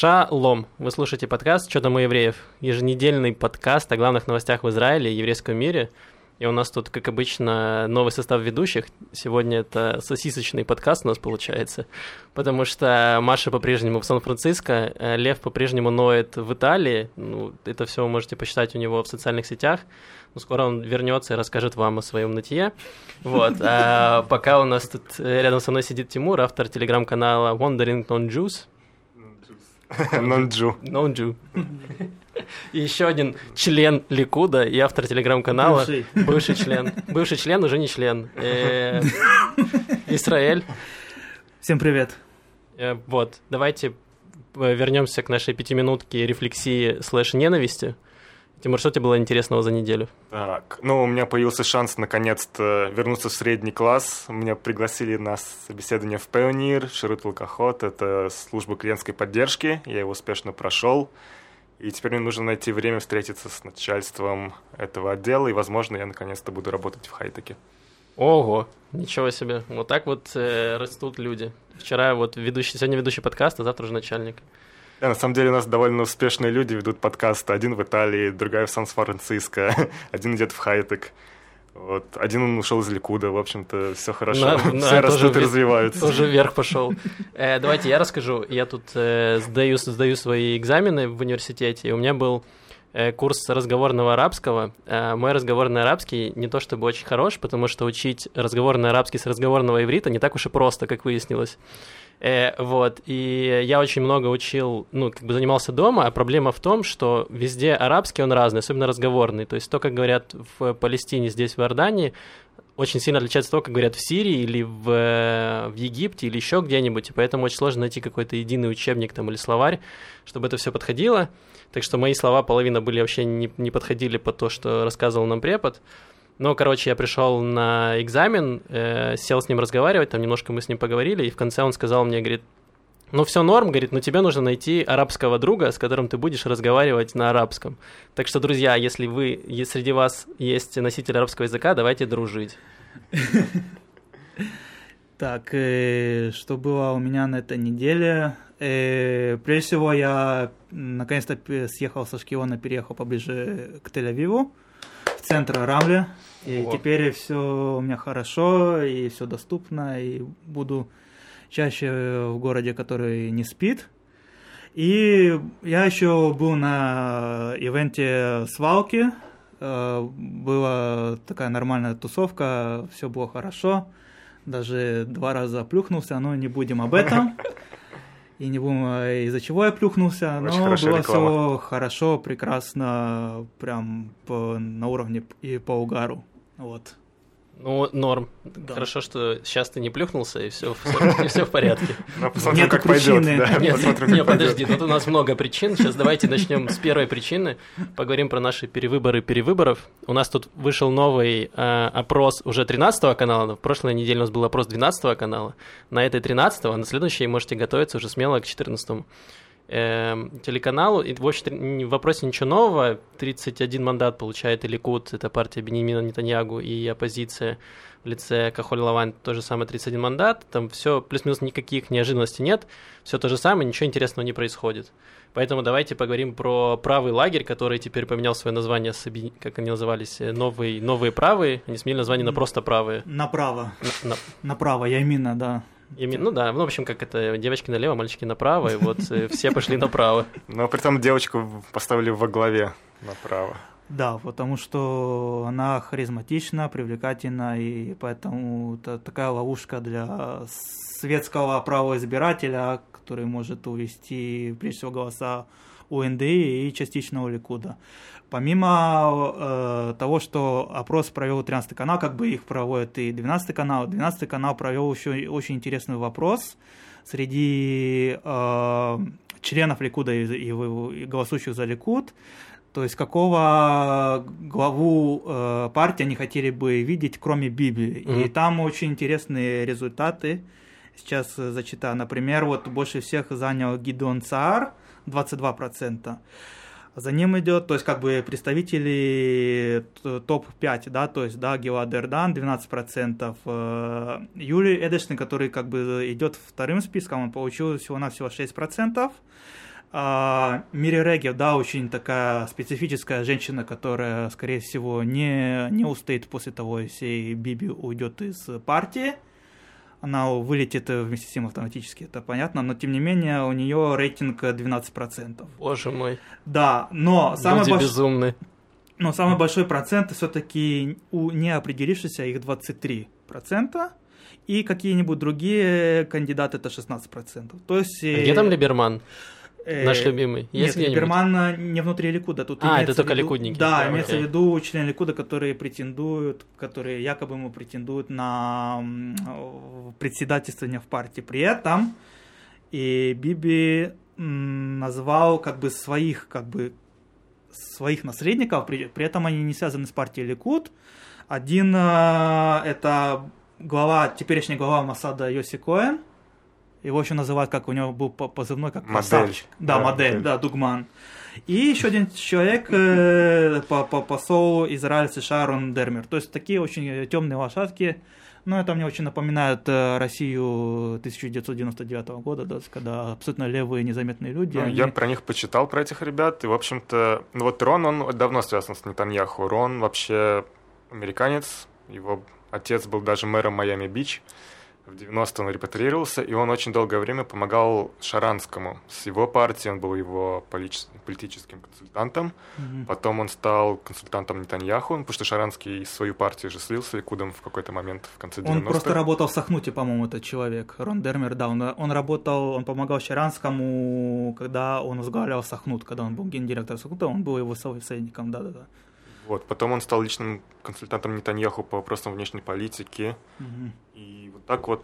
Шалом! Вы слушаете подкаст «Что там у евреев?» Еженедельный подкаст о главных новостях в Израиле и еврейском мире. И у нас тут, как обычно, новый состав ведущих. Сегодня это сосисочный подкаст у нас получается, потому что Маша по-прежнему в Сан-Франциско, э, Лев по-прежнему ноет в Италии. Ну, это все вы можете почитать у него в социальных сетях. Но скоро он вернется и расскажет вам о своем нытье. Вот. А пока у нас тут рядом со мной сидит Тимур, автор телеграм-канала Wandering Non Juice. Нонджу. Нонджу. И еще один член Ликуда и автор телеграм-канала. Бывший. Бывший член. Бывший член, уже не член. Э, Исраэль. Всем привет. Э, Вот, давайте э, вернемся к нашей пятиминутке рефлексии слэш ненависти. Тимур, что тебе было интересного за неделю? Так, ну, у меня появился шанс наконец-то вернуться в средний класс. Меня пригласили на собеседование в Pioneer, Ширут Алкоход. Это служба клиентской поддержки. Я его успешно прошел. И теперь мне нужно найти время встретиться с начальством этого отдела, и, возможно, я наконец-то буду работать в хайтеке. Ого, ничего себе. Вот так вот э, растут люди. Вчера вот ведущий, сегодня ведущий подкаст, а завтра уже начальник. Да, на самом деле у нас довольно успешные люди ведут подкасты. Один в Италии, другая в Сан-Франциско, один идет в хайтек. Вот. Один он ушел из Ликуда, в общем-то, все хорошо. На- все на, растут тоже и развиваются. Тоже вверх пошел. Э, давайте я расскажу. Я тут э, сдаю, сдаю свои экзамены в университете, и у меня был э, курс разговорного арабского. Э, мой разговорный арабский не то чтобы очень хорош, потому что учить разговорный арабский с разговорного иврита не так уж и просто, как выяснилось. Э, вот, и я очень много учил, ну, как бы занимался дома, а проблема в том, что везде арабский он разный, особенно разговорный. То есть то, как говорят в Палестине, здесь в Иордании, очень сильно отличается от того, как говорят в Сирии или в, э, в Египте или еще где-нибудь, и поэтому очень сложно найти какой-то единый учебник там или словарь, чтобы это все подходило. Так что мои слова половина были вообще не, не подходили под то, что рассказывал нам препод. Но, короче, я пришел на экзамен, э, сел с ним разговаривать, там немножко мы с ним поговорили, и в конце он сказал мне, говорит, ну все норм, говорит, но тебе нужно найти арабского друга, с которым ты будешь разговаривать на арабском. Так что, друзья, если вы, если среди вас есть носитель арабского языка, давайте дружить. Так, э, что было у меня на этой неделе? Э, прежде всего, я наконец-то съехал со Шкиона, переехал поближе к Тель-Авиву, в центр Рамле. И Ого. теперь все у меня хорошо, и все доступно, и буду чаще в городе, который не спит. И я еще был на ивенте свалки. Э, Была такая нормальная тусовка, все было хорошо. Даже два раза плюхнулся, но не будем об этом. И не будем, э, из-за чего я плюхнулся, Очень но было реклама. все хорошо, прекрасно, прям по- на уровне и по угару. Вот. Ну, норм. Да. Хорошо, что сейчас ты не плюхнулся, и все, все, в порядке. Ну, Нету как пойдет. причины. да, Нет, не, пойдет. подожди, тут у нас много причин. Сейчас давайте начнем с первой причины. Поговорим про наши перевыборы перевыборов. У нас тут вышел новый э, опрос уже 13 канала. но В прошлой неделе у нас был опрос 12 канала. На этой 13 а на следующей можете готовиться уже смело к 14 эм, телеканалу. И, в общем, в вопросе ничего нового. 31 мандат получает Ликут, это партия Бенемина Нетаньягу и оппозиция в лице Кахоль Лаван, то же самое 31 мандат. Там все плюс-минус никаких неожиданностей нет. Все то же самое, ничего интересного не происходит. Поэтому давайте поговорим про правый лагерь, который теперь поменял свое название, как они назывались, э, новые, новые правые. Они сменили название на просто правые. Направо. На- на- Направо, я именно, да. Ими- ну да, ну, в общем, как это, девочки налево, мальчики направо, и вот э, все пошли направо. Но при этом девочку поставили во главе направо. Да, потому что она харизматична, привлекательна, и поэтому это такая ловушка для светского правоизбирателя, который может увести, прежде всего, голоса у НДИ и частично у Ликуда. Помимо э, того, что опрос провел 13 канал, как бы их проводит и 12 канал, 12 канал провел еще очень интересный вопрос среди э, членов Ликуда и, и- и голосующих за Ликуд, то есть какого главу э, партии они хотели бы видеть, кроме Библии. И Мгм. там очень интересные результаты. Сейчас э, зачитаю. Например, вот больше всех занял Гидон Цаар, 22%. За ним идет, то есть как бы представители т- топ-5, да, то есть, да, Гелад Эрдан 12%, э, Юрий Эдешный, который как бы идет вторым списком, он получил всего-навсего 6%, А, Мири Регев, да, очень такая специфическая женщина, которая, скорее всего, не, не устоит после того, если Биби уйдет из партии. Она вылетит вместе с ним автоматически, это понятно, но тем не менее у нее рейтинг 12%. Боже мой. Да, но самый Люди больш- безумны. но самый большой процент все-таки у неопределившихся их 23%, и какие-нибудь другие кандидаты это 16%. То есть... А Где там Либерман? Э, Наш любимый. Нет, Есть где-нибудь? Либерман э, не внутри Ликуда. Тут А, имеется это только в виду- ликудники. Да, Да, имеется в виду члены Ликуда, которые претендуют, которые якобы ему претендуют на председательствование в партии. При этом и Биби назвал как бы своих как бы своих наследников, при, при этом они не связаны с партией Ликуд. Один э, это глава, теперешний глава Масада Йоси Коэн. Его еще называют, как у него был по- позывной, как Модель. красавчик. Да, Да, модель, модель. да, Дугман. И еще один человек, э, по, по посол Израиля США Рон Дермер. То есть такие очень темные лошадки. Но это мне очень напоминает э, Россию 1999 года, да, когда абсолютно левые незаметные люди. Ну, они- Я про них почитал, про этих ребят, и, в общем-то, ну вот Рон, он давно связан с Нетаньяху. Рон вообще американец, его отец был даже мэром Майами-Бич. В 90-м он репатриировался, и он очень долгое время помогал Шаранскому. С его партией он был его политическим консультантом. Мгм. Потом он стал консультантом Нетаньяху, потому что Шаранский свою партию же слил с Ликудом в какой-то момент в конце 90-х. Он просто работал в Сахнуте, по-моему, этот человек, Рон Дермер, да, он, он работал, он помогал Щаранскому, когда он возглавлял Сахнут, когда он был гендиректором Сахнута, он был его советником, да-да-да. Вот. Потом он стал личным консультантом Нетаньяху по вопросам внешней политики. Мгм. И вот так вот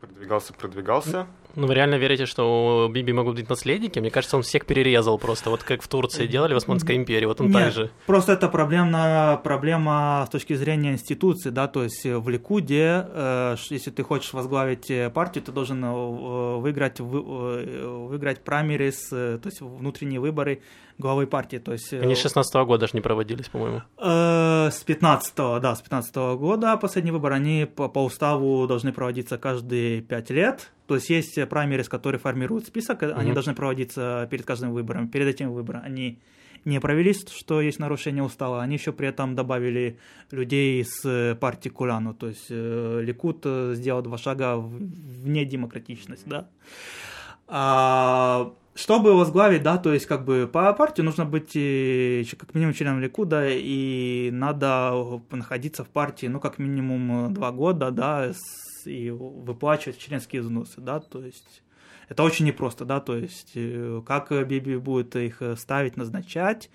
продвигался, продвигался. Ну, вы реально верите, что у Биби могут быть наследники? Мне кажется, он всех перерезал просто, вот как в Турции делали в Османской империи, вот он Нет, так же. Просто это проблема, проблема с точки зрения институции, да, то есть в Ликуде, э, если ты хочешь возглавить э, партию, ты должен э, выиграть, вы- э, выиграть праймерис, э, то есть внутренние выборы главы партии, то есть... э, Они с 16 года даже не проводились, по-моему. Э, С 15 да, с 15 года последний выбор, они по, по уставу должны проводиться каждые 5 лет. То есть есть праймерис, которые формируют список, э, они Мгм. должны проводиться перед каждым выбором. Перед этим выбором они не провелись, что есть нарушение устава. Они еще при этом добавили людей с э, партии Куляну. То есть э, Ликут э, сделал два шага в- вне демократичность, да. А, чтобы возглавить, да, то есть как бы по партии нужно быть э, как минимум членом Ликуда, и надо находиться в партии, ну, как минимум э, два года, да, и выплачивать членские взносы, да, то есть это очень непросто, да, то есть э, как Биби будет их ставить, назначать,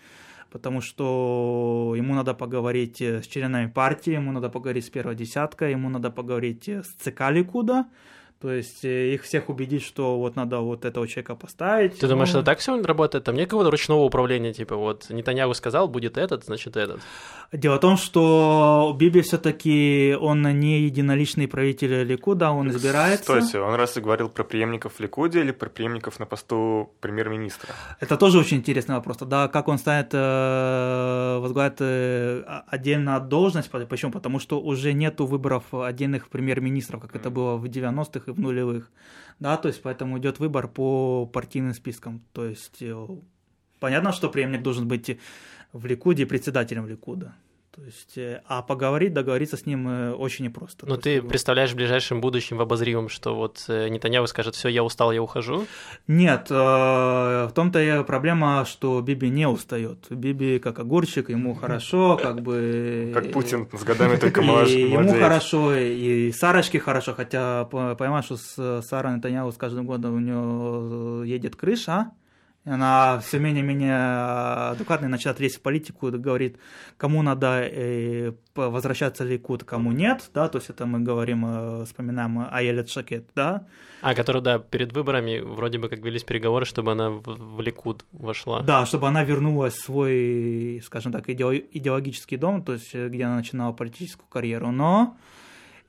потому что ему надо поговорить с членами партии, ему надо поговорить с первой десяткой, ему надо поговорить с ЦК Ликуда, то есть э, их всех убедить, что вот надо вот этого человека поставить. Ты думаешь, Ну, это так все работает? Там нет какого-то ручного управления, типа вот Нетаньяху сказал, будет этот, значит этот. Дело в том, что Биби все-таки он не единоличный правитель Ликуда, он избирается. Стойте, он раз и говорил про преемников в Ликуде или про преемников на посту премьер-министра? Это тоже очень интересный вопрос. Тогда как он станет э, возглавит э, отдельно должность? По- Почему? Потому что уже нету выборов отдельных премьер-министров, как это было в 90-х и в нулевых. Да, то есть поэтому идет выбор по партийным спискам. То есть э, понятно, что преемник должен быть в Ликуде и председателем Ликуда. То есть, э, а поговорить, договориться с ним э, очень непросто. Ну То ты есть, представляешь в ближайшем будущем в обозримом, что вот э, Нетаньяху скажет, все, я устал, я ухожу. Нет, в том-то и проблема, что Биби не устает. Биби как огурчик, ему хорошо, как бы... Как Путин с годами только И молож- ему молодеет. хорошо, и Сарочке хорошо, хотя по- понимаешь, что с Сарой Нетаньяху с каждым годом у нее едет крыша, она все менее-менее адекватно начинает лезть в политику, говорит, кому надо э, возвращаться Ликут, кому нет, да, то есть это мы говорим, э, вспоминаем Аелет Шакет, да, А, который, да, перед выборами вроде бы как велись переговоры, чтобы она в, Ликуд вошла. Да, чтобы она вернулась в свой, скажем так, идео- идеологический дом, то есть э, где она начинала политическую карьеру. Но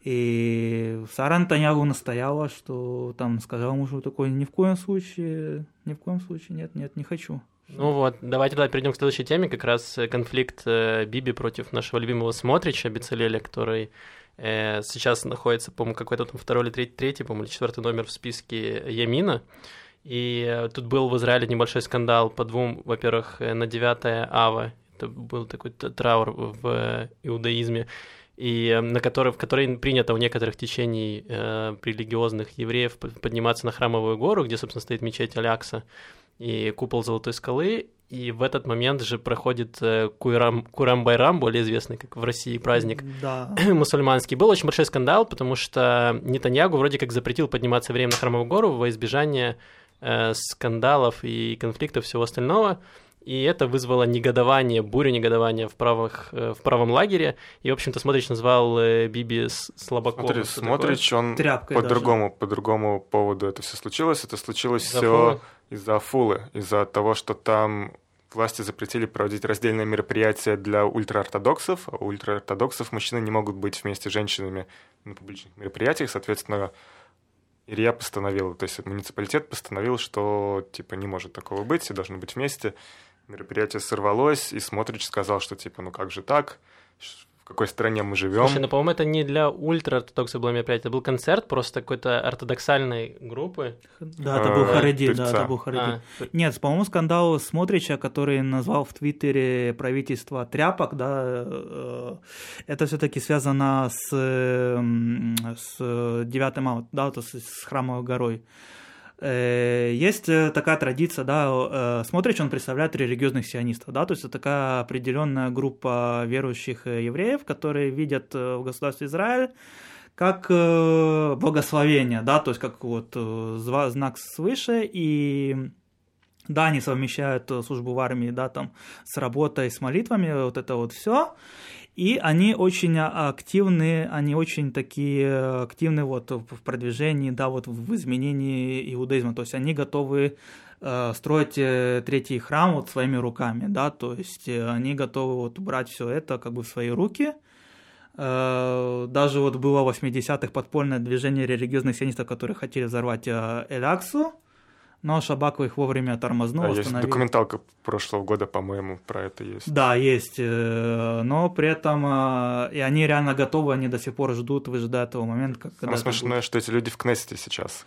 и Сара Антонягу настояла, что там сказала мужу такой, ни в коем случае, ни в коем случае, нет, нет, не хочу. Ну вот, давайте тогда перейдем к следующей теме, как раз э, конфликт э, Биби против нашего любимого Смотрича Бицелеля, который э, сейчас находится, по-моему, какой-то там второй или третий, третий по-моему, или четвертый номер в списке Ямина. И тут был в Израиле небольшой скандал по двум, во-первых, на 9 ава, это был такой траур в иудаизме, и на который, в который принято у некоторых течений э, религиозных евреев подниматься на храмовую гору, где, собственно, стоит мечеть Алякса и купол Золотой скалы, и в этот момент же проходит э, Курам, Курам Байрам, более известный как в России праздник да. мусульманский. Был очень большой скандал, потому что Нетаньягу вроде как запретил подниматься время на Храмовую гору во избежание э, скандалов и конфликтов всего остального. И это вызвало негодование, бурю негодования в, правых, э, в правом лагере. И, в общем-то, Смотрич назвал э, Биби слабаком. Смотри, Смотрич, он по другому, по другому поводу это все случилось. Это случилось все из-за Фулы, из-за того, что там власти запретили проводить раздельные мероприятия для ультраортодоксов, а у ультраортодоксов мужчины не могут быть вместе с женщинами на публичных мероприятиях, соответственно, Илья постановил, то есть муниципалитет постановил, что типа не может такого быть, все должны быть вместе. Мероприятие сорвалось, и Смотрич сказал, что типа ну как же так, в какой стране мы живем. Слушай, ну, по-моему, это не для ультра-ортодоксов было мероприятие, это был концерт просто какой-то ортодоксальной группы. Да, это был Хареди, да, это был Хареди. А. Нет, по-моему, скандал Смотрича, который назвал в Твиттере правительство тряпок, да, э, это все таки связано с, с 9 марта, да, то есть с Храмовой горой. Э, есть э, такая традиция, да, э, смотришь, он представляет религиозных сионистов, да, то есть это такая определенная группа верующих евреев, которые видят в государстве Израиль как благословение, да, то есть как вот знак свыше, и да, они совмещают службу в армии, да, там, с работой, с молитвами, вот это вот все. И они очень активны, они очень такие активны вот в продвижении, да, вот в изменении иудаизма. То есть они готовы э, строить э, третий храм вот своими руками, да, то есть э, они готовы вот брать все это как бы в свои руки. Даже вот было в 80-х подпольное движение религиозных сионистов, которые хотели взорвать Эляксу, но Шабаков их вовремя тормознул. А есть документалка прошлого года, по-моему, про это есть. Да, есть, э, но при этом э, и они реально готовы, они до сих пор ждут, выжидают того момента, когда смешно, что эти люди в Кнессете сейчас.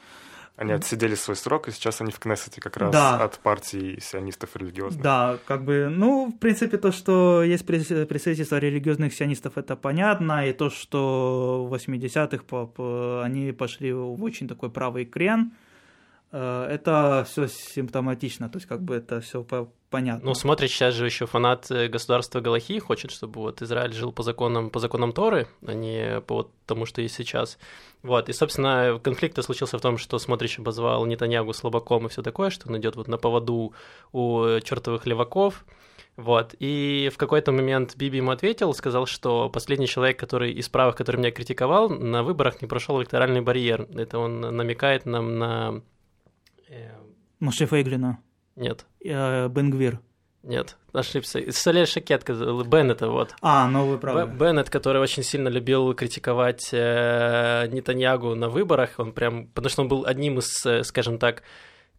Они отсидели свой срок, и сейчас они в Кнессете как раз да. от партии сионистов религиозных. Да, как бы, ну, в принципе, то, что есть представительство религиозных сионистов, это понятно, и то, что в 80-х они пошли в очень такой правый крен, Э, это все симптоматично, то есть как бы это все понятно. Ну, смотришь, сейчас же еще фанат э, государства Галахи хочет, чтобы вот Израиль жил по законам, по законам Торы, а не по вот тому, что есть сейчас. Вот, и, собственно, конфликт случился в том, что смотришь обозвал Нетаньягу слабаком и все такое, что он идет вот на поводу у чертовых леваков, вот. И в какой-то момент Биби ему ответил, сказал, что последний человек, который из правых, который меня критиковал, на выборах не прошел электоральный барьер. Это он намекает нам на Моше Фейглина. Нет. Э, Бенгвир. Нет, ошибся. Соляр Шакет, Беннета, вот. А, ну вы правы. Беннет, который очень сильно любил критиковать э, Нетаньягу на выборах, он прям, потому что он был одним из, э, скажем так,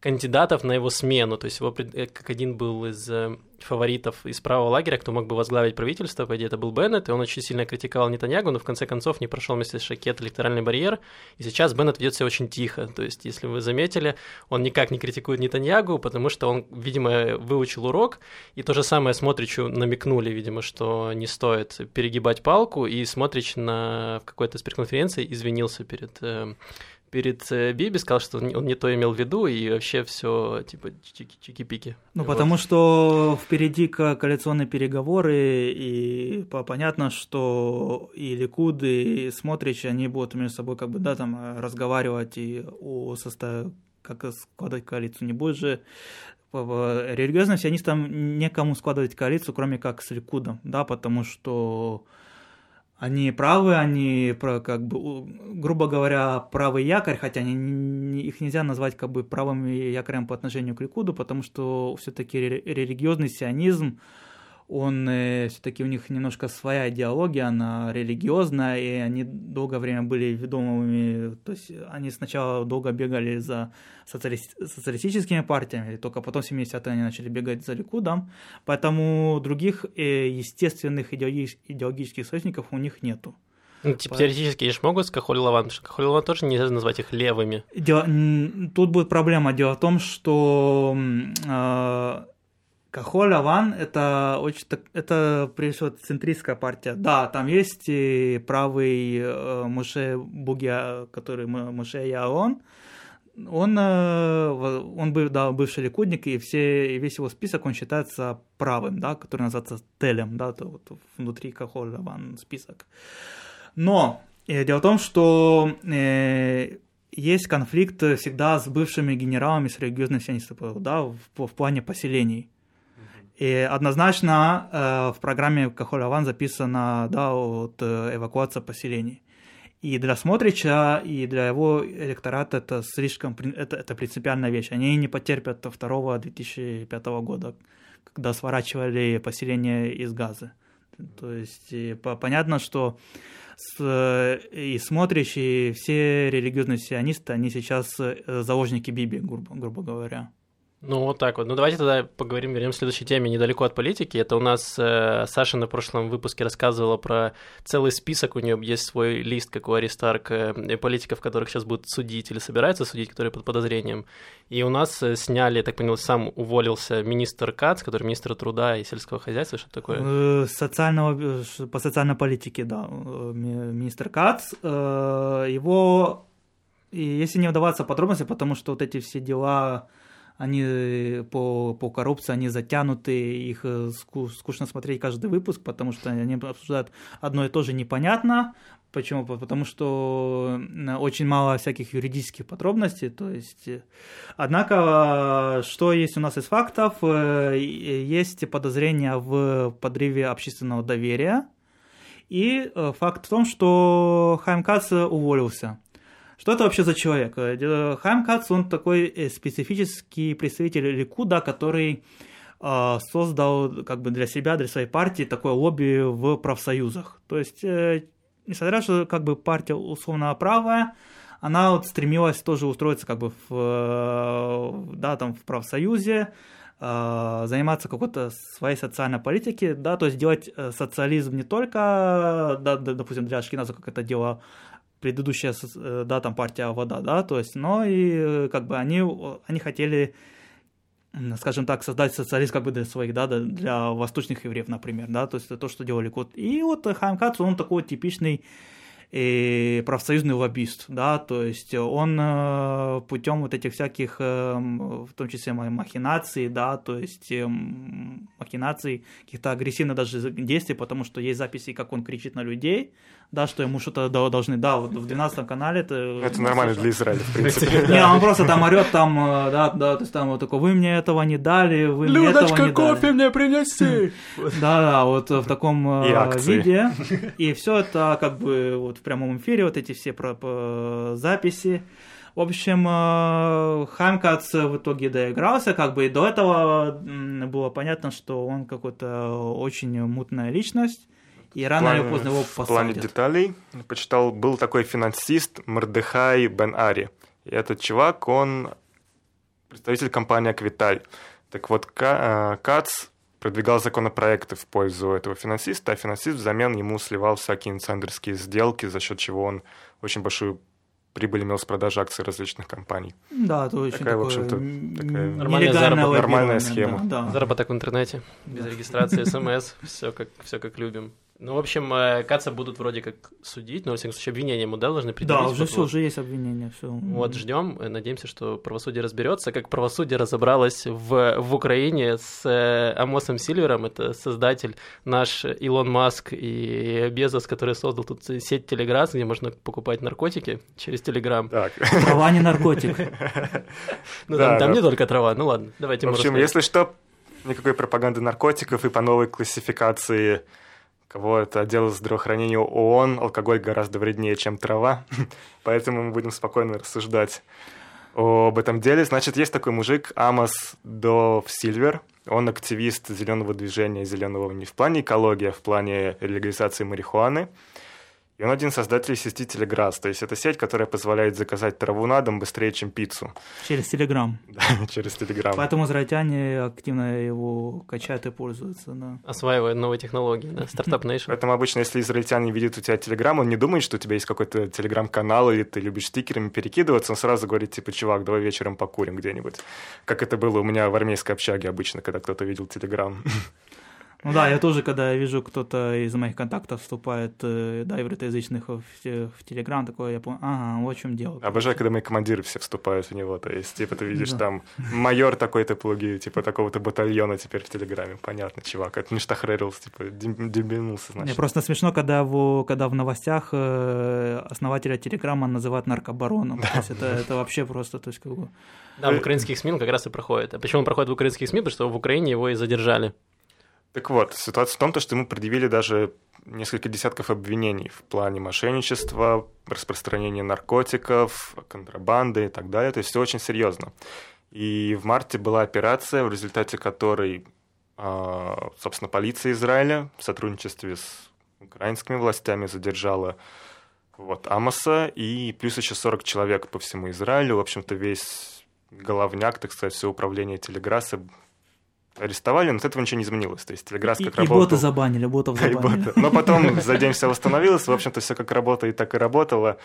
кандидатов на его смену. То есть его э, как один был из э, фаворитов из правого лагеря, кто мог бы возглавить правительство, по идее, это был Беннет, и он очень сильно критиковал Нетаньягу, но в конце концов не прошел вместе с Шакет электоральный барьер, и сейчас Беннет ведет себя очень тихо. То есть, если вы заметили, он никак не критикует Нетаньягу, потому что он, видимо, выучил урок, и то же самое Смотричу намекнули, видимо, что не стоит перегибать палку, и Смотрич на какой-то пресс-конференции извинился перед э, перед э, Биби, сказал, что он не то имел в виду, и вообще все типа чики-пики. Ну, вот. потому что впереди коалиционные переговоры, и понятно, что и Ликуд, и Смотрич, они будут между собой как бы, да, там разговаривать и о составе, как складывать коалицию. Не будет же религиозным сионистам некому складывать коалицию, кроме как с Ликудом, да, потому что они правы, они, как бы, грубо говоря, правый якорь, хотя они, их нельзя назвать как бы правым якорем по отношению к Ликуду, потому что все-таки религиозный сионизм, он э, все-таки у них немножко своя идеология, она религиозная, и они долгое время были ведомыми, то есть они сначала долго бегали за социали... социалистическими партиями, только потом в 70-е они начали бегать за Ликудом, поэтому других э, естественных идеологических союзников у них нету. Ну, типа, теоретически они же могут с Кахоль Лаван, потому что Кахоль Лаван тоже нельзя назвать их левыми. Дело, тут будет проблема. Дело в том, что э, Кахоль Лаван это очень это прежде всего центристская партия. Да, там есть и правый э, Муше Бугия, который Муше Яон, он, э, он был, да, бывший ликудник, и, все, и весь его список, он считается правым, да, который называется Телем, да, то вот внутри Кахоль Лаван список. Но э, дело в том, что э, есть конфликт всегда с бывшими генералами, с религиозными сионистами, да, в, в плане поселений. И однозначно э, в программе Кахоль записана да, вот, э, эвакуация поселений. И для Смотрича, и для его электората это слишком это, это принципиальная вещь. Они не потерпят второго 2005 года, когда сворачивали поселение из Газы. То есть понятно, что с, и Смотрич, и все религиозные сионисты, они сейчас э, заложники Биби, грубо, грубо говоря. Ну, вот так вот. Ну, давайте тогда поговорим, вернем к следующей теме недалеко от политики. Это у нас э, Саша на прошлом выпуске рассказывала про целый список, у нее есть свой лист, как у Аристарк, э, политиков, которых сейчас будут судить или собираются судить, которые под подозрением. И у нас э, сняли, так понял, сам уволился министр Кац, который министр труда и сельского хозяйства, что такое? Э, социального, э, по социальной политике, да, министр Кац. Его, если не вдаваться в подробности, потому что вот эти все дела они э, по, по коррупции, они затянуты, их э, скучно смотреть каждый выпуск, потому что они обсуждают одно и то же непонятно. Почему? Потому что очень мало всяких юридических подробностей. То есть, э, однако, что есть у нас из фактов? Есть подозрения в подрыве общественного доверия. И факт в том, что Хайм Кац уволился. Что это вообще за человек? Э, Хайм Кац, он такой э, специфический представитель Ликуда, который э, создал как бы для себя, для своей партии такое лобби в профсоюзах. То есть, несмотря на то, что как бы партия условно правая, она вот стремилась тоже устроиться как бы в, да, там, в профсоюзе, заниматься какой-то своей социальной политикой, да, то есть делать социализм не только, да, допустим, для Ашкиназа, как это дело предыдущая, э, да, там партия Вода, да, то есть, но и э, как бы они, они хотели, скажем так, создать социализм как бы для своих, да, для восточных евреев, например, да, то есть это то, что делали Кот. И вот Хайм Кац, он такой типичный и профсоюзный лоббист, да, то есть он э, путем вот этих всяких, в том числе махинаций, да, то есть махинаций, каких-то агрессивных даже действий, потому что есть записи, как он кричит на людей, да, что ему что-то должны, да, вот в 12 канале это... Это нормально для Израиля, в принципе. Не, он просто там орет, там, э, да, да, то есть там вот такой, вы мне этого не дали, вы мне этого не дали. кофе мне принеси! Да, да, вот в таком э, виде. И все это как бы вот в прямом эфире, вот эти все записи. В общем, э, Хамкац в итоге доигрался, как бы и до этого было понятно, что он какой-то очень мутная личность. И рано или поздно его посадят. В плане деталей почитал, был такой финансист Мордехай Бен Ари. И этот чувак, он представитель компании Аквиталь. Так вот, э, Кац продвигал законопроекты в пользу этого финансиста, а финансист взамен ему сливал всякие инсайдерские сделки, за счет чего он очень большую прибыль имел с продажи акций различных компаний. Да, это очень такая, в общем-то, такая нормальная, заработ... нормальная схема. Да, да. Заработок в интернете, без регистрации, смс, все как, все как любим. Ну, в общем, э, Каца будут вроде как судить, но, во всяком случае, обвинение ему, да, должны предъявить? Да, уже все, уже есть обвинение, все. Вот, ждем, э, надеемся, что правосудие разберется, как правосудие разобралось в, в Украине с э, Амосом Сильвером, это создатель наш Илон Маск и Безос, который создал тут сеть Телеграсс, где можно покупать наркотики через Телеграм. Так. Трава не наркотик. Ну, там не только трава, ну ладно, давайте В общем, если что, никакой пропаганды наркотиков и по новой классификации кого это отдел здравоохранения ООН, алкоголь гораздо вреднее, чем трава, поэтому мы будем спокойно рассуждать об этом деле. Значит, есть такой мужик Амос Дов Сильвер, он активист зеленого движения зеленого не в плане экологии, а в плане легализации марихуаны. И он один из создателей сети Телеграсс. То есть это сеть, которая позволяет заказать траву на дом быстрее, чем пиццу. Через Телеграм. Да, через Телеграм. Поэтому израильтяне активно его качают и пользуются. Да. Осваивают новые технологии, да, стартап Nation. Поэтому обычно, если израильтянин видит у тебя Телеграм, он не думает, что у тебя есть какой-то Телеграм-канал, или ты любишь стикерами перекидываться, он сразу говорит, типа, чувак, давай вечером покурим где-нибудь. Как это было у меня в армейской общаге обычно, когда кто-то видел Телеграм. Ну да, я тоже, когда вижу, кто-то из моих контактов вступает, э, да, ивритоязычных в, в Телеграм, такое я понял, ага, вот в чем дело. Обожаю, когда мои командиры все вступают в него, то есть, типа, ты видишь да. там майор такой-то плуги, типа, такого-то батальона теперь в Телеграме, понятно, чувак, это не штахрерился, типа, дебинулся, значит. Мне просто смешно, когда в, когда в новостях э, основателя Телеграма называют наркобароном, то есть это, это вообще просто, то есть, как бы... Да, в украинских СМИ он как раз и проходит. А почему он проходит в украинских СМИ? Потому что в Украине его и задержали. Так вот, ситуация в том, что ему предъявили даже несколько десятков обвинений в плане мошенничества, распространения наркотиков, контрабанды и так далее. То есть все очень серьезно. И в марте была операция, в результате которой, а, собственно, полиция Израиля в сотрудничестве с украинскими властями задержала вот Амоса и плюс еще 40 человек по всему Израилю. В общем-то, весь головняк, так сказать, все управление Телеграсса арестовали, но от этого ничего не изменилось. То есть Телеграсс как и, работал... И боты забанили, ботов забанили. Но потом за день все восстановилось, в общем-то, все как работает, так и работало.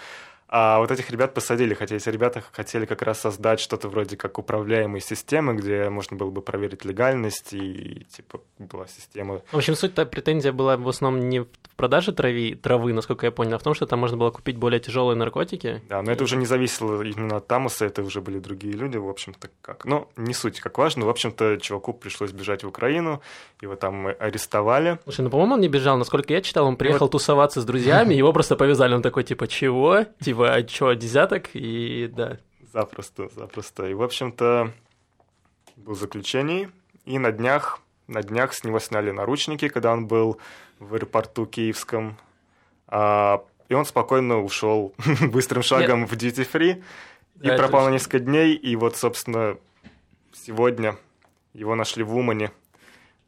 А вот этих ребят посадили, хотя эти ребята хотели как раз создать что-то вроде как управляемой системы, где можно было бы проверить легальность и, типа, была система... В общем, суть-то претензия была в основном не в продаже трави, травы, насколько я понял, а в том, что там можно было купить более тяжелые наркотики. Да, но это уже не зависело именно от Тамуса, это уже были другие люди, в общем-то, как... Ну, не суть как важно, в общем-то, чуваку пришлось бежать в Украину, его там арестовали. Слушай, ну, по-моему, он не бежал, насколько я читал, он приехал вот... тусоваться с друзьями, его просто повязали, он такой, типа, чего? Типа, а чё, десяток? И да. Запросто, запросто. И, в общем-то, был заключение, и на днях, на днях с него сняли наручники, когда он был в аэропорту киевском, а, и он спокойно ушел быстрым шагом Нет. в duty free и да, пропал на несколько дней, и вот, собственно, сегодня его нашли в Умане,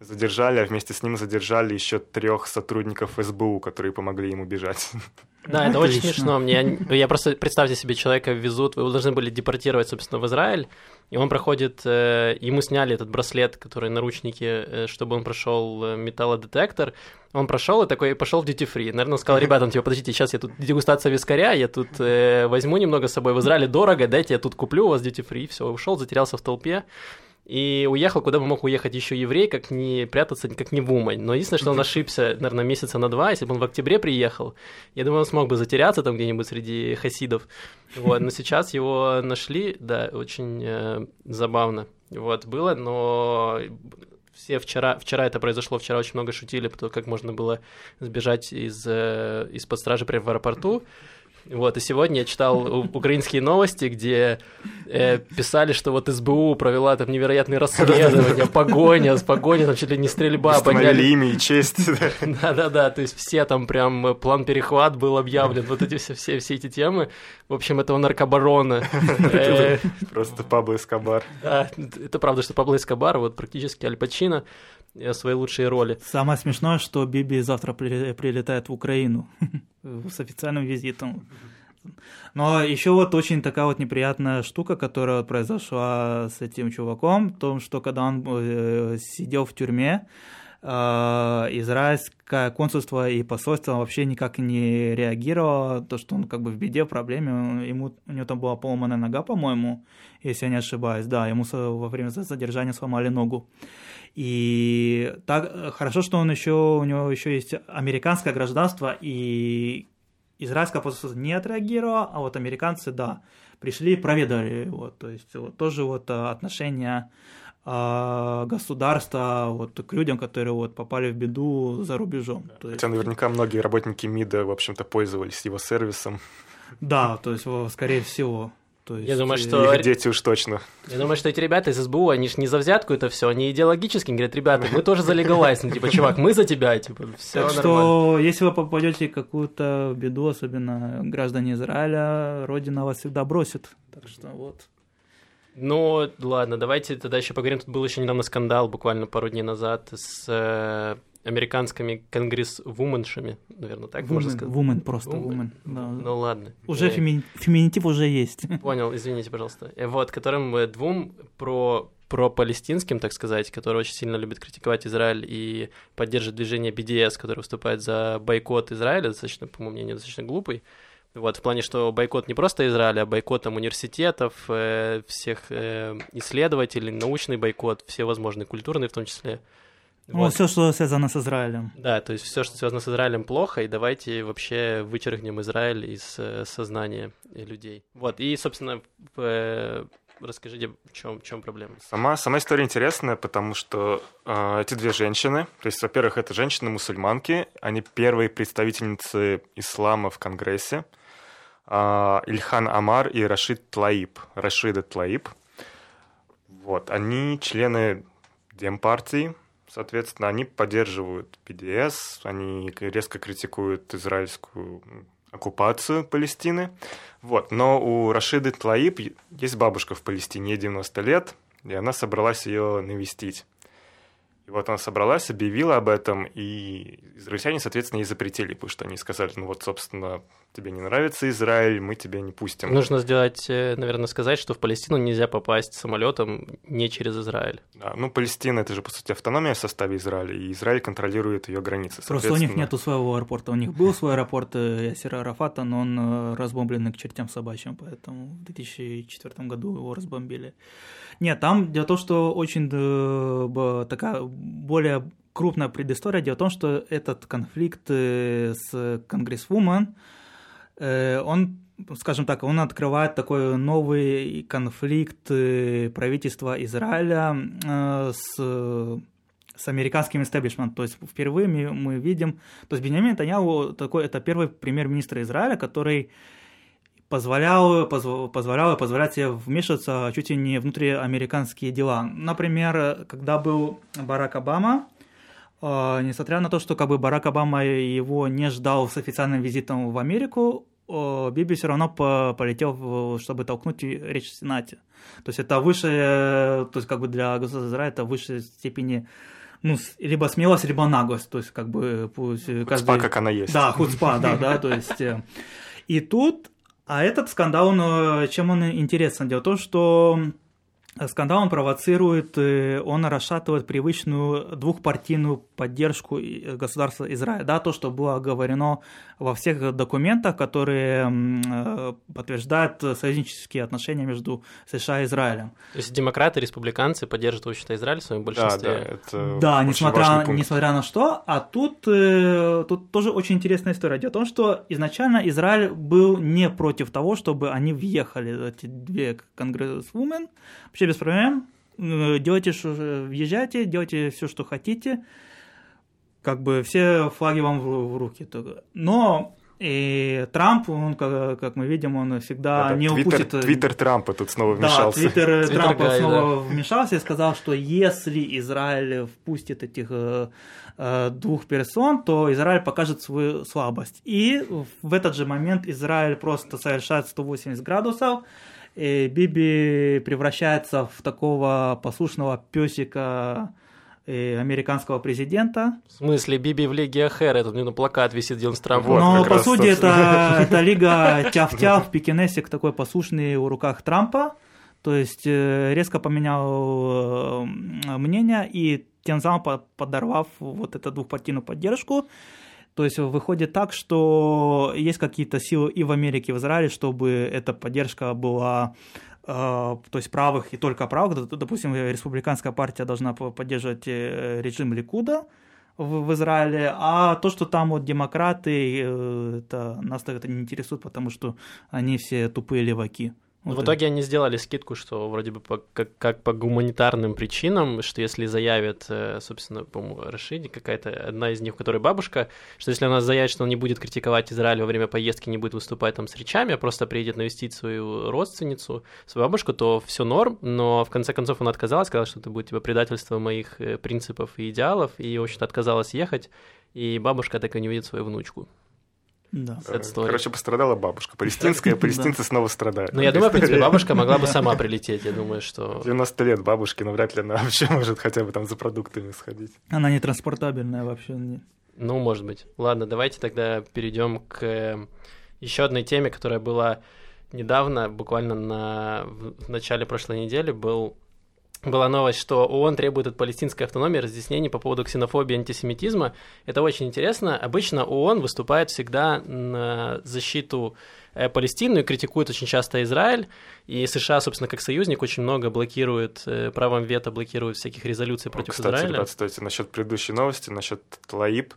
задержали, а вместе с ним задержали еще трех сотрудников СБУ, которые помогли ему бежать. Да, это очень смешно. Мне, я просто, представьте себе, человека везут, вы должны были депортировать, собственно, в Израиль, и он проходит, э, ему сняли этот браслет, который наручники, э, чтобы он прошел э, металлодетектор. Он прошел и такой пошел в duty free. Наверное, он сказал ребятам, типа, подождите, сейчас я тут дегустация вискаря, я тут э, возьму немного с собой. В Израиле дорого, дайте я тут куплю у вас duty free. Все, ушел, затерялся в толпе и уехал, куда бы мог уехать еще еврей, как не прятаться, как не в Умань. Но единственное, что он ошибся, наверное, месяца на два, если бы он в октябре приехал, я думаю, он смог бы затеряться там где-нибудь среди хасидов. Вот, но сейчас его нашли, да, очень э, забавно. Вот, было, но все вчера, вчера это произошло, вчера очень много шутили, потому как можно было сбежать из, э, из-под стражи прямо в аэропорту. Вот, и сегодня я читал украинские новости, где э, писали, что вот СБУ провела там невероятные расследования, погоня, погоня, там чуть ли не стрельба. Подняли имя и честь. Да-да-да, то есть все там прям э, план перехват был объявлен, вот эти все, все, все эти темы. В общем, этого наркобарона. Э, Просто Пабло Эскобар. Это правда, что Пабло Эскобар, вот практически Аль Пачино, свои лучшие роли. Самое смешное, что Биби завтра прилетает в Украину с официальным визитом. Но еще вот очень такая вот неприятная штука, которая произошла с этим чуваком, в том, что когда он э, сидел в тюрьме, э, израильское консульство и посольство вообще никак не реагировало, то, что он как бы в беде, в проблеме, ему, у него там была поломанная нога, по-моему, если я не ошибаюсь, да, ему во время задержания сломали ногу. И так хорошо, что он еще, у него еще есть американское гражданство, и израильское посольство не отреагировало, а вот американцы, да, пришли и проведали его. То есть вот, тоже вот а, государства вот, к людям, которые вот, попали в беду за рубежом. То Хотя есть... наверняка многие работники МИДа, в общем-то, пользовались его сервисом. Да, то есть, скорее всего. То есть, я думаю, что... Их дети уж точно. Я думаю, что эти ребята из СБУ, они же не за взятку это все, они идеологически говорят, ребята, мы тоже за легалайз, ну, типа, чувак, мы за тебя, типа, все так что, если вы попадете в какую-то беду, особенно граждане Израиля, Родина вас всегда бросит. Так что вот. Ну, ладно, давайте тогда еще поговорим. Тут был еще недавно скандал, буквально пару дней назад, с, э, американскими конгресс-вуменшами, наверное, так woman, можно сказать. Woman, просто woman. Да. Ну ладно. Уже Э, феми- феминитив уже есть. Понял, извините, пожалуйста. Э, Вот, которым э, двум про про палестинским, так сказать, который очень сильно любит критиковать Израиль и поддерживает движение BDS, которое выступает за бойкот Израиля, достаточно, по моему мнению, достаточно глупый. Вот, в плане, что бойкот не просто Израиля, а бойкот там университетов, э, всех э, исследователей, научный бойкот, все возможные, культурные в том числе. Ну, Вот. все, что связано с Израилем. Да, то есть все, что связано с Израилем, плохо, и давайте вообще вычеркнем Израиль из э, сознания людей. Вот, и, собственно, э, расскажите, в чем, в чем проблема? Сама, сама история интересная, потому что э, эти две женщины, то есть, во-первых, это женщины-мусульманки, они первые представительницы ислама в Конгрессе, э, Ильхан Амар и Рашид Тлаиб, Рашида Тлаиб. Вот, они члены Демпартии, соответственно, они поддерживают ПДС, они резко критикуют израильскую оккупацию Палестины. Вот. Но у Рашиды Тлаиб есть бабушка в Палестине, ей 90 лет, и она собралась ее навестить. И вот она собралась, объявила об этом, и израильтяне, соответственно, ей запретили, потому что они сказали, ну вот, собственно, тебе не нравится Израиль, мы тебя не пустим. Нужно сделать, э, наверное, сказать, что в Палестину нельзя попасть самолетом не через Израиль. Да, ну, Палестина — это же, по сути, автономия в составе Израиля, и Израиль контролирует ее границы. Просто у них нету своего аэропорта. У них был свой аэропорт э, Ясера Арафата, но он э, разбомбленный к чертям собачьим, поэтому в 2004 году его разбомбили. Нет, там дело в том, что очень такая более крупная предыстория. Дело в том, что этот конфликт с Конгрессвумен, он скажем так, он открывает такой новый конфликт э, правительства Израиля э, с с американским истеблишментом. То есть впервые мы, мы видим... То есть Бенjamin Нетаньяху такой, это первый премьер-министр Израиля, который позволял, позв- позволял и позволяет себе вмешиваться чуть ли не внутриамериканские дела. Например, когда был Барак Обама, э, несмотря на то, что как бы Барак Обама его не ждал с официальным визитом в Америку, э, Биби все равно по- полетел, чтобы толкнуть речь в Сенате. То есть это выше, то есть как бы для государства Израиля это в высшей степени ну, либо смелость, либо наглость, то есть как бы пусть Хуцпа, как она есть. да, хуцпа, да, да, то есть... э, И тут, а этот скандал, э, чем он интересен? Дело в том, что скандал он провоцирует, э, он расшатывает привычную двухпартийную поддержку и- государства Израиля, да, то, что было оговорено во всех документах, которые э, подтверждают союзнические отношения между США и Израилем. То есть демократы, республиканцы поддерживают, в общем-то, Израиль в своем Да, большинстве. да, это Да, очень несмотря, важный пункт. несмотря на что, а тут, э, тут тоже очень интересная история. Дело в том, что изначально Израиль был не против того, чтобы они въехали, эти две конгрессвумен, вообще без проблем, Э, делайте, что, въезжайте, делайте все, что хотите, как бы все флаги вам в, в руки. только. Но и Трамп, он, как, как мы видим, он всегда Это не Твиттер, упустит... Твиттер Трампа тут снова Да, вмешался. Твиттер э, Твиттер Трампа Гай, снова вмешался и сказал, что если Израиль впустит этих э, э, двух персон, то Израиль покажет свою слабость. И в этот же момент Израиль просто совершает 180 градусов, и Биби превращается в такого послушного песика э, американского президента. В смысле, Биби в Лиге Ахер, этот ну, плакат висит. Вот, Но по сути это, это лига тяв-тяв, пекинесик такой послушный в руках Трампа, то есть э, резко поменял э, мнение и тем самым по- подорвав вот эту двухпартийную поддержку. То есть выходит так, что есть какие-то силы и в Америке, и в Израиле, чтобы эта поддержка была э, то есть правых и только правых. Допустим, республиканская партия должна по- поддерживать э, режим Ликуда, в, Израиле, а то, что там вот демократы, э, это, нас это не интересует, потому что они все тупые леваки. В Вот итоге они сделали скидку, что вроде бы по, как, как по гуманитарным причинам, что если заявит, э, собственно, по-моему, Рашиди, какая-то одна из них, у которой бабушка, что если она заявит, что он не будет критиковать Израиль во время поездки, не будет выступать там с речами, а просто приедет навестить свою родственницу, свою бабушку, то все норм, но в конце концов она отказалась, сказала, что это будет типа предательство моих э, принципов и идеалов, и, в общем-то, отказалась ехать, и бабушка так и не видит свою внучку. Да. Story. Короче, пострадала бабушка. Палестинская, палестинцы снова страдают. Ну, я думаю, в принципе, бабушка могла бы сама прилететь. Я думаю, что... 90 лет бабушки, но вряд ли она вообще может хотя бы там за продуктами сходить. Она не транспортабельная вообще. не- Ну, может быть. Ладно, давайте тогда перейдем к еще одной теме, которая была недавно, буквально на, в начале прошлой недели, был, была новость, что ООН требует от палестинской автономии разъяснений по поводу ксенофобии и антисемитизма. Это очень интересно. Обычно ООН выступает всегда на защиту э, Палестину и критикует очень часто Израиль. И США, собственно, как союзник, очень много блокирует, э, правом вето блокирует всяких резолюций Ну, против Кстати, Израиля. ребят, стойте, насчет предыдущей новости, насчет Тлаиб.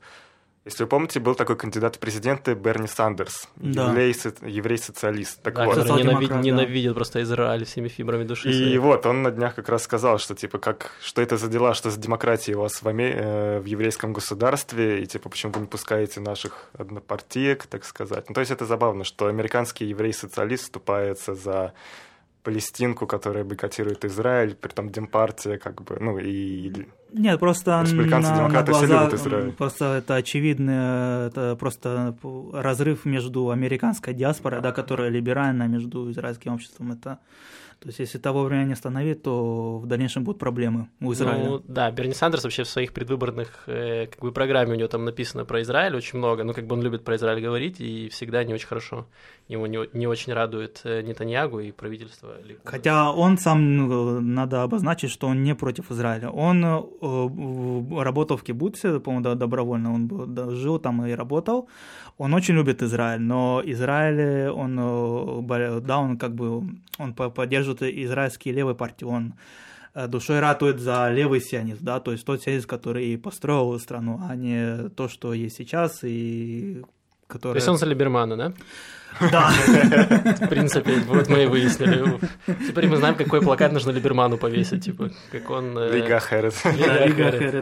Если вы помните, был такой кандидат в президенты Берни Сандерс, Да. еврей, со- еврей-социалист. Так Да, вот, который ненави- да. ненавидит просто Израиль всеми фибрами души. И своей. вот он на днях как раз сказал, что типа как что это за дела, что за демократия у вас в, Аме- э, в еврейском государстве, и типа почему вы не пускаете наших однопартиек, так сказать. Ну, то есть это забавно, что американский еврей-социалист вступается за Палестинку, которая бойкотирует Израиль, при том Демпартия, как бы, ну и Нет, просто Республиканцы, на, на демократы все глаза, любят Израиль. просто это очевидно, это просто разрыв между американской диаспорой, да, которая либеральна, между израильским обществом. Это, то есть, если того вовремя не остановить, то в дальнейшем будут проблемы у Израиля. Ну, да, Берни Сандерс вообще в своих предвыборных э, как бы программе у него там написано про Израиль очень много, ну как бы он любит про Израиль говорить и всегда не очень хорошо. Его не, не очень радует э, Нетаньягу и правительство. Ликуда. Хотя он сам, ну, надо обозначить, что он не против Израиля. Он э, работал в кибуце, по-моему, добровольно, он жил там и работал. Он очень любит Израиль, но Израиль, он, э, да, он как бы, он по- поддерживает израильские левые партии, он душой ратует за левый сионизм, да, то есть тот сионизм, который построил страну, а не то, что есть сейчас и который... То есть он за Либермана, да? Да. В принципе, вот мы и выяснили. Теперь мы знаем, какой плакат нужно Либерману повесить, типа, как он... э, Лига. Херет.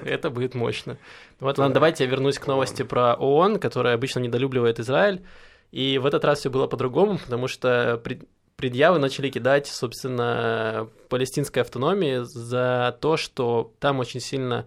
Это будет мощно. Вот, ладно, давайте я вернусь к новости про ООН, которая обычно недолюбливает Израиль. И в этот раз все было по-другому, потому что пред- предъявы начали кидать, собственно, палестинской автономии за то, что там очень сильно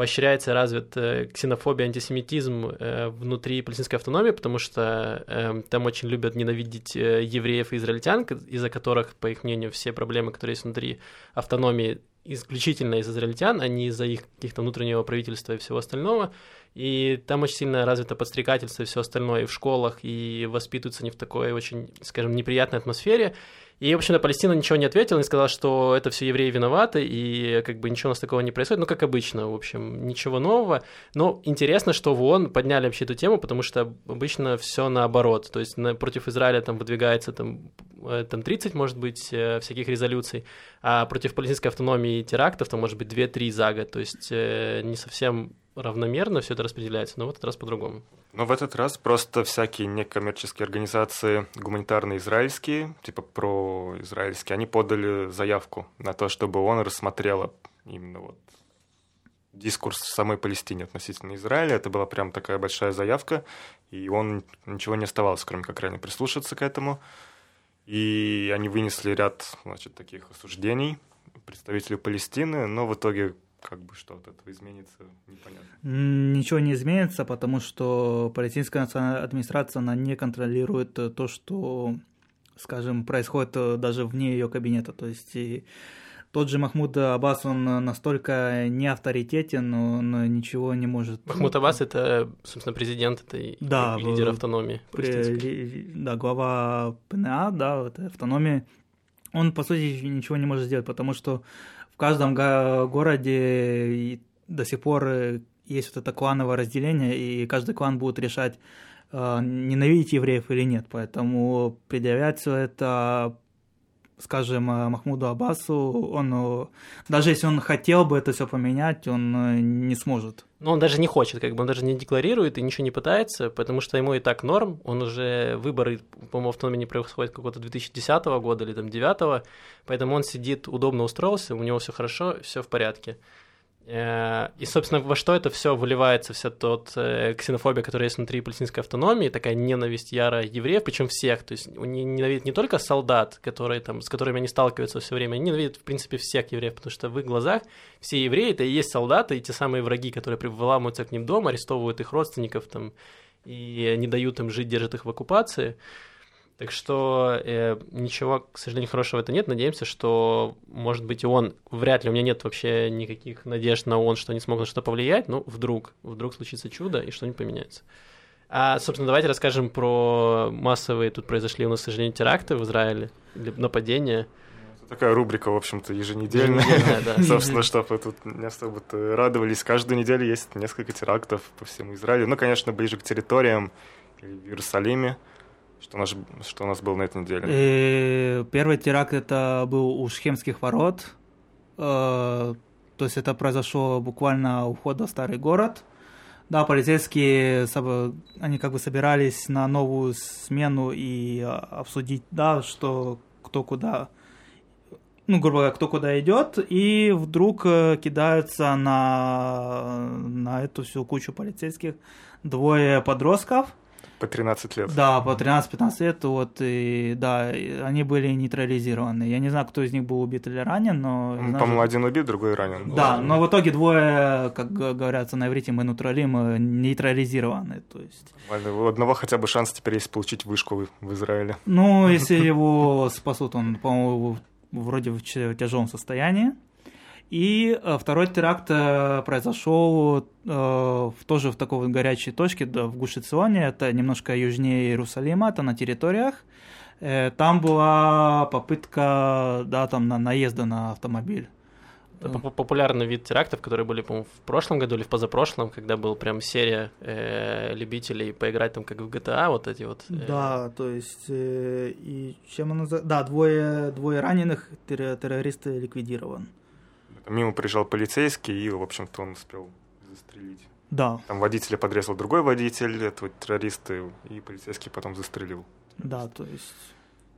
поощряется развит э, ксенофобия, антисемитизм э, внутри палестинской автономии, потому что э, там очень любят ненавидеть э, евреев и израильтян, из-за которых, по их мнению, все проблемы, которые есть внутри автономии, исключительно из израильтян, а не из-за их каких-то внутреннего правительства и всего остального. И там очень сильно развито подстрекательство и все остальное и в школах, и воспитываются они в такой очень, скажем, неприятной атмосфере. И, в общем-то, Палестина ничего не ответила, не сказала, что это все евреи виноваты, и как бы ничего у нас такого не происходит. Ну, как обычно, в общем, ничего нового. Но интересно, что в ООН подняли вообще эту тему, потому что обычно все наоборот. То есть на- против Израиля там выдвигается там, э, там 30, может быть, э, всяких резолюций, а против палестинской автономии и терактов там может быть 2-3 за год. То есть э, не совсем равномерно все это распределяется, но в этот раз по-другому. Но в этот раз просто всякие некоммерческие организации, гуманитарные израильские, типа про-израильские, они подали заявку на то, чтобы он рассмотрела именно вот дискурс самой Палестине относительно Израиля. Это была прям такая большая заявка, и он ничего не оставалось, кроме как реально прислушаться к этому. И они вынесли ряд, значит, таких осуждений представителей Палестины, но в итоге как бы что от этого изменится, непонятно. Ничего не изменится, потому что палестинская национальная администрация она не контролирует э, то, что, скажем, происходит э, даже вне ее кабинета. То есть и тот же Махмуд Аббас, он э, настолько не авторитетен, он ничего не может... Махмуд Аббас — это, собственно, президент этой Да, лидер автономии При- да, глава ПНА, да, вот, автономии, он, по сути, ничего не может сделать, потому что каждом городе до сих пор э, есть вот это клановое разделение, и каждый клан будет решать, э, ненавидеть евреев или нет. Поэтому предъявлять все это, скажем, э, Махмуду Аббасу, он, э, даже если он хотел бы это все поменять, он э, не сможет. Но он даже не хочет, как бы он даже не декларирует и ничего не пытается, потому что ему и так норм. Он уже выборы, по-моему, автономии не происходит какого-то 2010 года или там 2009, поэтому он сидит, удобно устроился, у него все хорошо, все в порядке. Э, И, собственно, во что это все выливается, вся тот э, ксенофобия, которая есть внутри палестинской автономии, такая ненависть яра евреев, причем всех, то есть они ненавидят не только солдат, которые там, с которыми они сталкиваются все время, они ненавидят, в принципе, всех евреев, потому что в их глазах все евреи это и есть солдаты, и те самые враги, которые вламываются к ним дома, арестовывают их родственников там и не дают им жить, держат их в оккупации. Так что э, ничего, к сожалению, хорошего это нет. Надеемся, что, может быть, и он, вряд ли, у меня нет вообще никаких надежд на он, что они смогут на что повлиять, но вдруг, вдруг случится чудо и что-нибудь поменяется. А, собственно, давайте расскажем про массовые, тут произошли у нас, к сожалению, теракты в Израиле, нападения. Такая рубрика, в общем-то, еженедельная. да. Собственно, чтобы тут не особо радовались. Каждую неделю есть несколько терактов по всему Израилю. Ну, конечно, ближе к территориям, в Иерусалиме. Что у нас, что у нас было на этой неделе? И первый теракт это был у Шхемских ворот. Э, то есть это произошло буквально у входа в старый город. Да, полицейские, они как бы собирались на новую смену и а, обсудить, да, что кто куда, ну, грубо говоря, кто куда идет, и вдруг э, кидаются на, на эту всю кучу полицейских двое подростков – по 13 лет. Да, по 13-15 лет, вот, и, да, они были нейтрализированы. Я не знаю, кто из них был убит или ранен, но... По-моему, один убит, другой ранен. Да, но в итоге двое, как говорятся на иврите, мы нейтралим, э, нейтрализированы, то есть... У одного хотя бы шанс теперь есть получить вышку в Израиле. Ну, если его спасут, он, по-моему, вроде в тяжелом состоянии. И э, второй теракт э, произошел э, тоже в такой вот горячей точке, да, в Гушиционе, это немножко южнее Иерусалима, это на территориях. Там была попытка, да, там на наезда на автомобиль. Популярный вид терактов, которые были, по-моему, в прошлом году или в позапрошлом, когда была прям серия э, любителей поиграть там как в GTA, вот эти вот. Э... Да, то есть э, и чем оно Да, двое двое раненых террористы ликвидирован. Мимо приезжал полицейский, и, в общем-то, он успел застрелить. Да. Там водителя подрезал другой водитель, этого террориста, и полицейский потом застрелил. Да, то есть...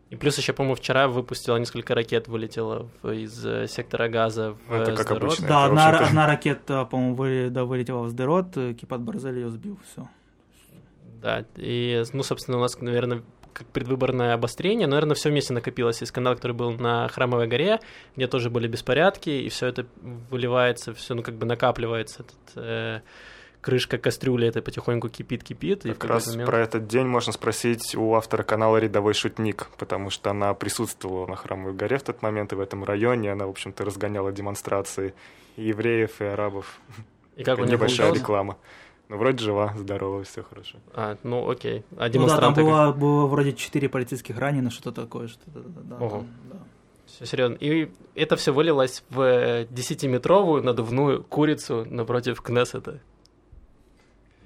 И плюс еще, по-моему, вчера выпустила несколько ракет, вылетело из э, сектора газа в ну, Это как Сдерот. обычно. Да, одна, одна ракета, по-моему, вы, да, вылетела в Сдерот, Кипат Барзель ее сбил, все. Да, и, ну, собственно, у нас, наверное, как предвыборное обострение, но, наверное, все вместе накопилось. И скандал, который был на Храмовой горе, где тоже были беспорядки, и все это выливается, все, ну, как бы накапливается. Этот, э, крышка кастрюли это потихоньку кипит, кипит. Как раз момент... про этот день можно спросить у автора канала «Рядовой шутник», потому что она присутствовала на Храмовой горе в тот момент и в этом районе. Она, в общем-то, разгоняла демонстрации и евреев, и арабов. И как у Небольшая реклама. Ну, вроде жива, здорова, все хорошо. А, ну окей. А демонстранты... Ну да, там было, было вроде четыре полицейских раненых, что-то такое. Что-то, да, Ого. Там, да. Все серьезно. И это все вылилось в десятиметровую надувную курицу напротив Кнессета.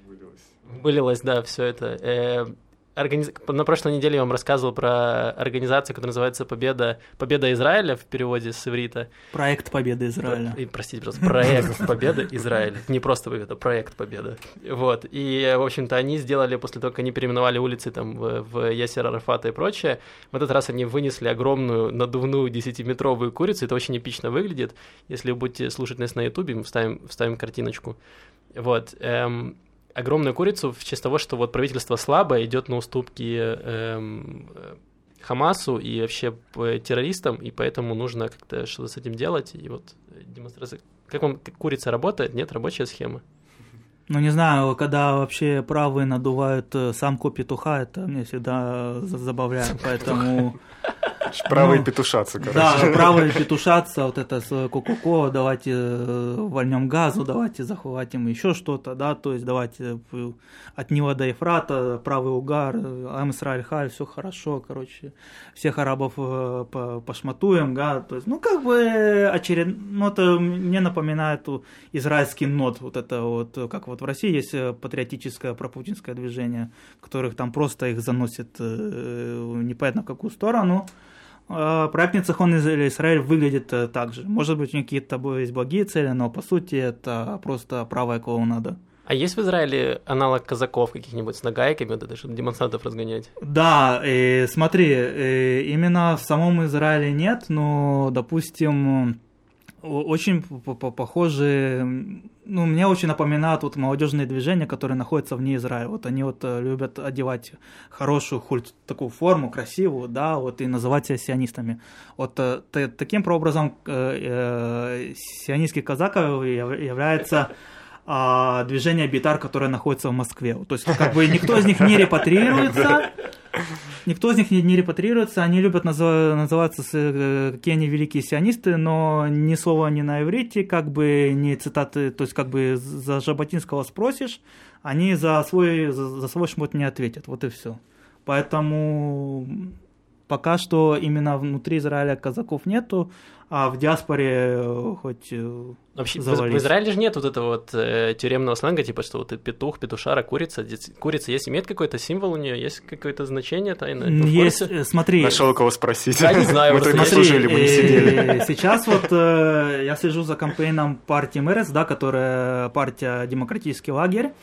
Вылилось. Вылилось, да, все это. Организ... на прошлой неделе я вам рассказывал про организацию, которая называется Победа, Победа Израиля в переводе с иврита. Проект Победы Израиля. Про... Простите, просто проект Победа Израиля. Не просто Победа, проект Победа. Вот. И, в общем-то, они сделали, после того, как они переименовали улицы там в, в Ясер Арафата и прочее, в этот раз они вынесли огромную надувную десятиметровую курицу. Это очень эпично выглядит. Если вы будете слушать нас на Ютубе, вставим, вставим картиночку. Вот. Эм, огромную курицу в честь того, что вот правительство слабое идет на уступки эм, Хамасу и вообще террористам, и поэтому нужно как-то что-то с этим делать. И вот демонстрация. Как вам как курица работает? Нет, рабочая схема. Ну, не знаю, когда вообще правые надувают э, самку петуха, это мне всегда забавляет, поэтому... Правые ну, петушаться, короче. Да, правые петушаться, вот это с ко давайте э, вольнем газу, давайте захватим еще что-то, да, то есть давайте э, от него до Ефрата, правый угар, Амисраэль Халь, все хорошо, короче, всех арабов пошматуем, да, то есть, ну, как бы очеред... ну, это мне напоминает израильский нот, вот это вот, как вот в России есть патриотическое пропутинское движение, которых там просто их заносит непонятно в какую сторону, а, проект Ницехон Израиль выглядит э, так же. Может быть, у них какие-то есть благие цели, но по сути это просто правая клоунада. А есть в Израиле аналог казаков каких-нибудь с нагайками, вот это, чтобы демонстрантов разгонять? Да, и смотри, и именно в самом Израиле нет, но, допустим, очень похожи, ну, мне очень напоминают вот молодежные движения, которые находятся вне Израиля. Вот они вот э, любят одевать хорошую хульт, такую форму, красивую, да, вот и называть себя сионистами. Вот э, таким прообразом э, э, сионистский казак является а, движение Битар, которое находится в Москве. То есть, как бы никто из них не репатрируется, никто из них не, не репатрируется, они любят назыв, называться э, какие они великие сионисты, но ни слова не на иврите, как бы ни цитаты, то есть как бы за Жаботинского спросишь, они за свой, за, за свой шмот не ответят, вот и все. Поэтому пока что именно внутри Израиля казаков нету, а в диаспоре э, хоть э, Вообще, в, в Израиле же нет вот этого вот э, тюремного сленга, типа, что вот петух, петушара, курица. Курица есть, имеет какой-то символ у нее, есть какое-то значение тайное? Есть, э, смотри. Нашел кого спросить. Я не знаю. Мы только служили, мы не сидели. Сейчас вот я слежу за кампейном партии МРС, да, которая партия «Демократический лагерь»,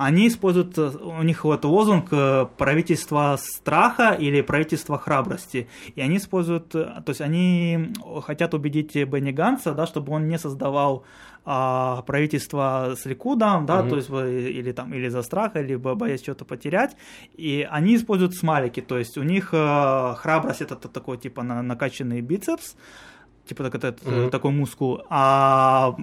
они используют, э, у них вот лозунг э, правительства страха или правительства храбрости. И они используют, э, то есть они хотят убедить Бенни Ганса, да, чтобы он не создавал а, правительство с Ликудом, да, mm-hmm. то есть или там или за страх, либо боясь что-то потерять, и они используют смайлики, то есть у них а, храбрость это такой типа на, накачанный бицепс, типа так, это, mm-hmm. такой мускул, а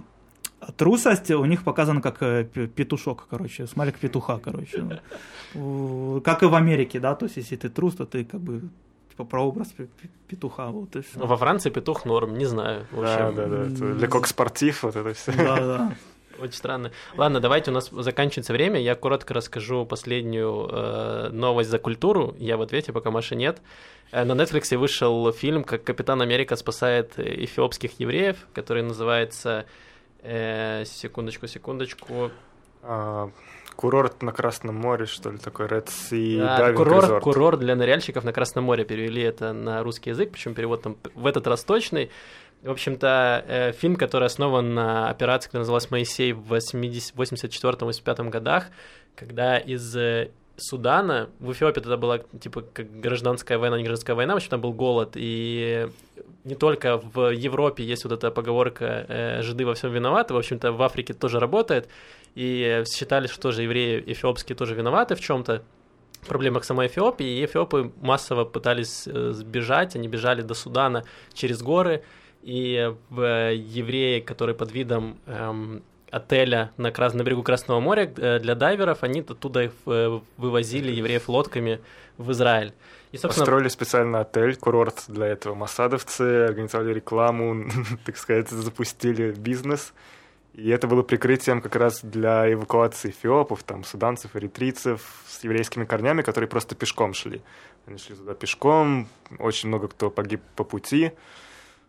трусость у них показана как э, петушок, короче, смайлик петуха, короче. Как и в Америке, да, то есть если ты трус, то ты как бы типа прообраз петуха, вот и все. Во Франции петух норм, не знаю. Да, да, да, для кок спортив вот это все. Да, да. Очень странно. Ладно, давайте у нас заканчивается время. Я коротко расскажу последнюю э, новость за культуру. Я в ответе, пока Маши нет. Э, на Netflix вышел фильм, как Капитан Америка спасает эфиопских евреев, который называется Э, секундочку, секундочку. А, курорт на Красном море, что ли, такой Red Sea да, курорт, resort. курорт для ныряльщиков на Красном море перевели это на русский язык, причем перевод там в этот раз точный. В общем-то, э, фильм, который основан на операции, которая называлась «Моисей» в 84-85 годах, когда из э, Судана, в Эфиопии тогда была типа как гражданская война, не гражданская война, в общем, там был голод, и не только в Европе есть вот эта поговорка э, «жиды во всем виноваты», в общем-то, в Африке тоже работает, и считали, что тоже евреи эфиопские тоже виноваты в чем-то, проблемах самой Эфиопии, и эфиопы массово пытались э, сбежать, они бежали до Судана через горы, и в евреи, которые под видом эм, отеля на, Крас... на берегу Красного моря э, для дайверов, они оттуда их э, вывозили евреев лодками в Израиль. И, собственно... Построили специально отель, курорт для этого. Массадовцы организовали рекламу, так сказать, запустили бизнес. И это было прикрытием как раз для эвакуации эфиопов, там, суданцев, эритрийцев с еврейскими корнями, которые просто пешком шли. Они шли туда пешком, очень много кто погиб по пути.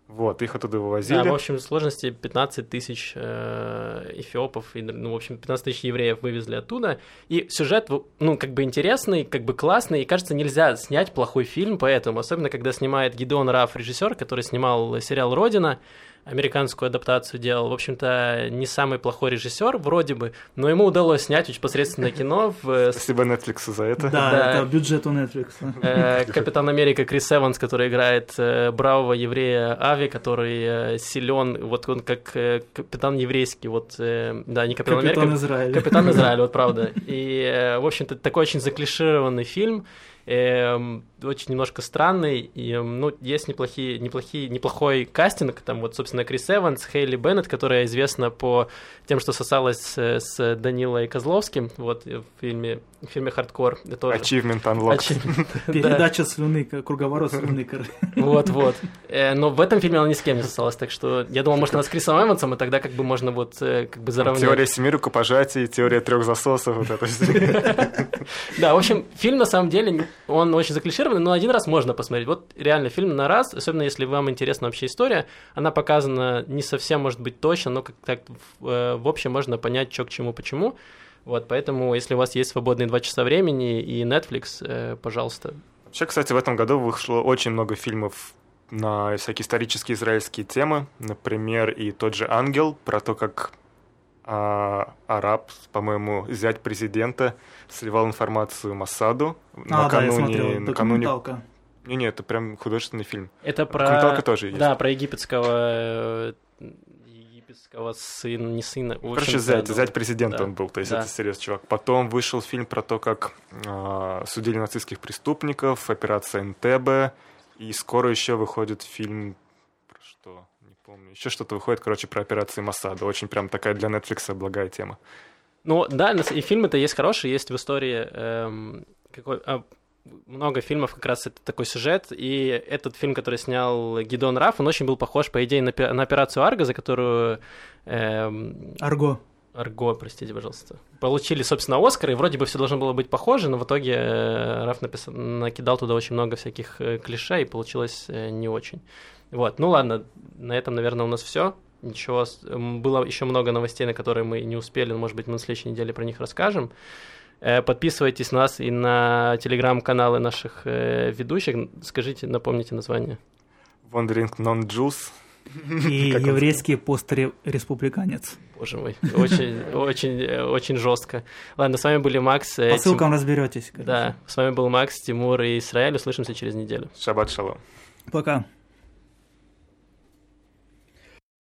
Вот, их оттуда вывозили. Да, в общем, сложности 15 тысяч э, эфиопов, и, ну, в общем, 15 тысяч евреев вывезли оттуда. И сюжет, ну, как бы интересный, как бы классный, и, кажется, нельзя снять плохой фильм поэтому, особенно когда снимает Гидеон Раф, режиссер, который снимал сериал «Родина», американскую адаптацию делал. В общем-то, не самый плохой режиссер, вроде бы, но ему удалось снять очень посредственное кино. В... Спасибо Netflix за это. Да, да. это бюджет у Netflix. Э, Капитан Америка Крис Эванс, который играет э, бравого еврея Ави, который э, силен, вот он как капитан еврейский, вот, да, не Капитан, Америка. Капитан Израиля. Капитан Израиля, вот правда. И, в общем-то, такой очень заклишированный фильм, очень немножко странный, и, ну, есть неплохие, неплохие, неплохой кастинг, там вот, собственно, Крис Эванс, Хейли Беннет, которая известна по тем, что сосалась с Данилой Козловским, вот, в фильме, в фильме «Хардкор». Тоже. Achievement Unlocked. Achievement, Передача слюны, круговорот слюны. Вот-вот. Э, но в этом фильме она ни с кем не сосалась, так что я думал, может, она с Крисом Эвансом, и тогда как бы можно вот э, как бы заравнять. Теория семи рукопожатий, теория трех засосов, вот это Да, в общем, фильм на самом деле он очень заклишированный, но один раз можно посмотреть. Вот реально фильм на раз, особенно если вам интересна вообще история, она показана не совсем, может быть, точно, но как так э, в общем можно понять, что к чему, почему. Вот, поэтому, если у вас есть свободные два часа времени и Netflix, э, пожалуйста. Вообще, кстати, в этом году вышло очень много фильмов на всякие исторические израильские темы. Например, и тот же «Ангел», про то, как а, араб, по-моему, зять президента, сливал информацию Массаду а, накануне... Да, я смотрел. накануне... Не, не, это прям художественный фильм. Это про... тоже есть. Да, про египетского египетского сына, не сына. Короче, зять, да, зять президента да, он был, то есть да. это серьезный чувак. Потом вышел фильм про то, как э, судили нацистских преступников, операция НТБ, и скоро еще выходит фильм про что, помню. Еще что-то выходит, короче, про операции Масада. Очень прям такая для Netflix благая тема. Ну да, и фильмы-то есть хорошие, есть в истории эм, какой, а, много фильмов как раз это такой сюжет, и этот фильм, который снял Гидон Раф, он очень был похож, по идее, на, на операцию Арго, за которую... Эм, Арго. Арго, простите, пожалуйста. Получили, собственно, Оскар, и вроде бы все должно было быть похоже, но в итоге э, Раф написал, накидал туда очень много всяких э, клише, и получилось э, не очень. Вот, ну ладно, на этом, наверное, у нас все. Ничего, было еще много новостей, на которые мы не успели, но, может быть, мы на следующей неделе про них расскажем. Э, подписывайтесь на нас и на телеграм-каналы наших э, ведущих. Скажите, напомните название. Wandering Non-Juice. И еврейский постреспубликанец. Боже мой, очень, очень, очень жестко. Ладно, с вами были Макс. Э, По ссылкам Тим... разберетесь. Да, с вами был Макс, Тимур и Израиль. Услышимся через неделю. Шаббат шалом. Пока.